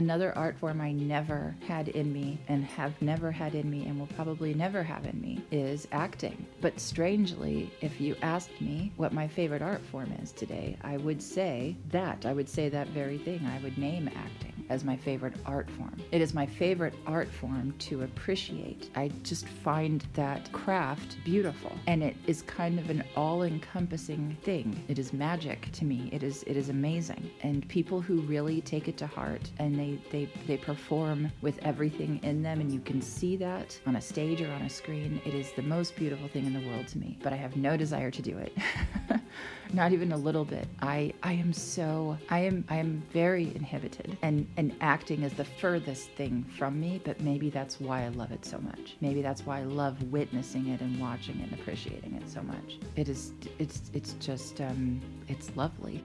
Another art form I never had in me and have never had in me and will probably never have in me is acting. But strangely, if you asked me what my favorite art form is today, I would say that. I would say that very thing. I would name acting as my favorite art form. It is my favorite art form to appreciate. I just find that craft beautiful and it is kind of an all-encompassing thing. It is magic to me. It is it is amazing. And people who really take it to heart and they they they perform with everything in them and you can see that on a stage or on a screen. It is the most beautiful thing in the world to me. But I have no desire to do it. Not even a little bit. I I am so I am I am very inhibited and and acting is the furthest thing from me, but maybe that's why I love it so much. Maybe that's why I love witnessing it and watching it and appreciating it so much. It is it's it's just um it's lovely.